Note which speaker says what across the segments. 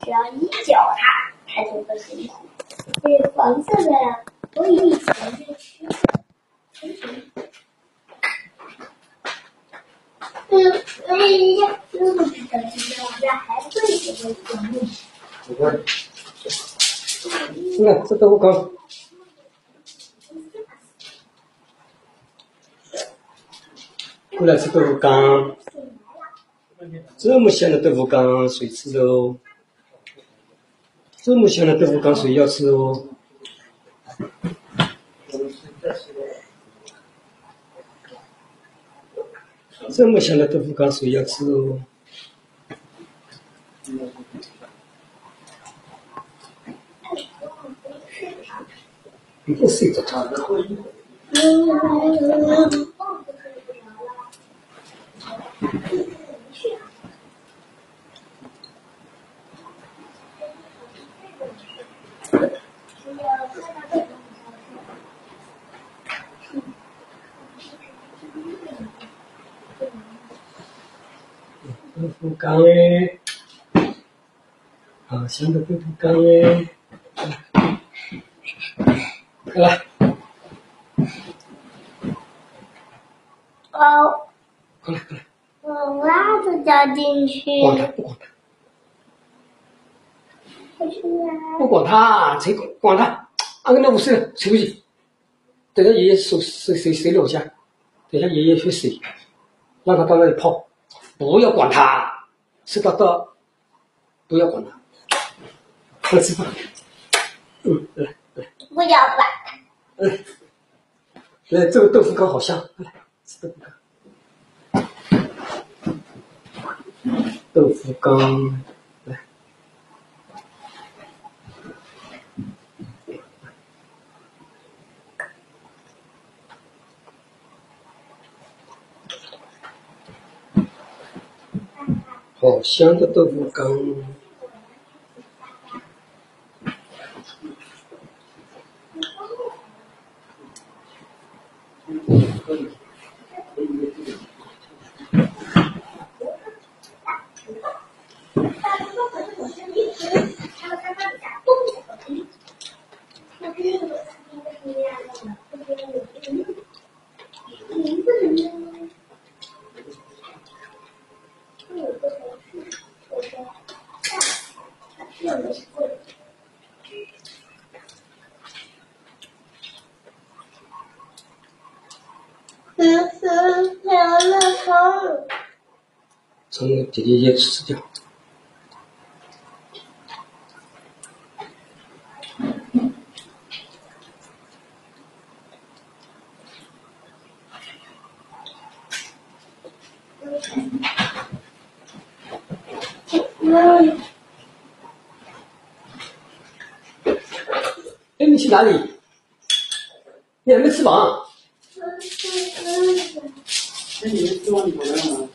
Speaker 1: 只要一叫它，它就会很苦。这黄色的我以前就吃过，很甜。嗯，哎呀，这不知道今天晚上还会不会做梦？
Speaker 2: 你看，你看这豆腐干，过来吃豆腐干，这么香的豆腐干谁吃的哦？这么香的豆腐干谁要吃哦？这么香的豆腐干谁要吃哦？你别睡着觉。豆腐干诶，好香的豆腐干诶，快来，
Speaker 1: 哦，
Speaker 2: 快来，快来，
Speaker 1: 我袜子掉进去，
Speaker 2: 不管他，
Speaker 1: 我去拿。
Speaker 2: 不管他，谁管他？安个那五岁了，谁回去？等下爷爷手谁谁谁留下，等下爷爷去洗，让他到那里泡，不要管他，吃到到，不要管他，快吃饭。嗯，来来
Speaker 1: 不要管，
Speaker 2: 来，来，这个豆腐干好香，来吃豆腐干。豆腐干，好香的豆腐干。
Speaker 1: 嗯嗯，还
Speaker 2: 从姐姐也吃掉。
Speaker 1: 嗯，
Speaker 2: 哎，你去哪里？你还没吃饱？那你们吃完你回来了吗？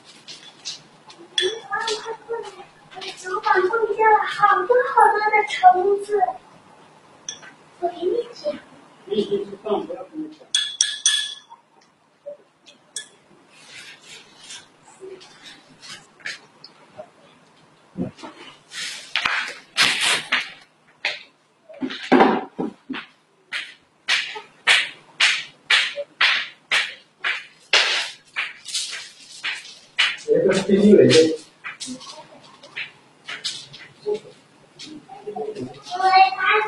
Speaker 1: 主管种下了好多好多的虫子，我给你讲。
Speaker 2: 你已经吃饭，不要跟我讲。这个是冰淇淋的。
Speaker 1: 因为它是，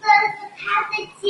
Speaker 1: 这是他的家。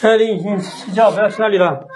Speaker 1: 确
Speaker 2: 定已经睡觉不要去那里了。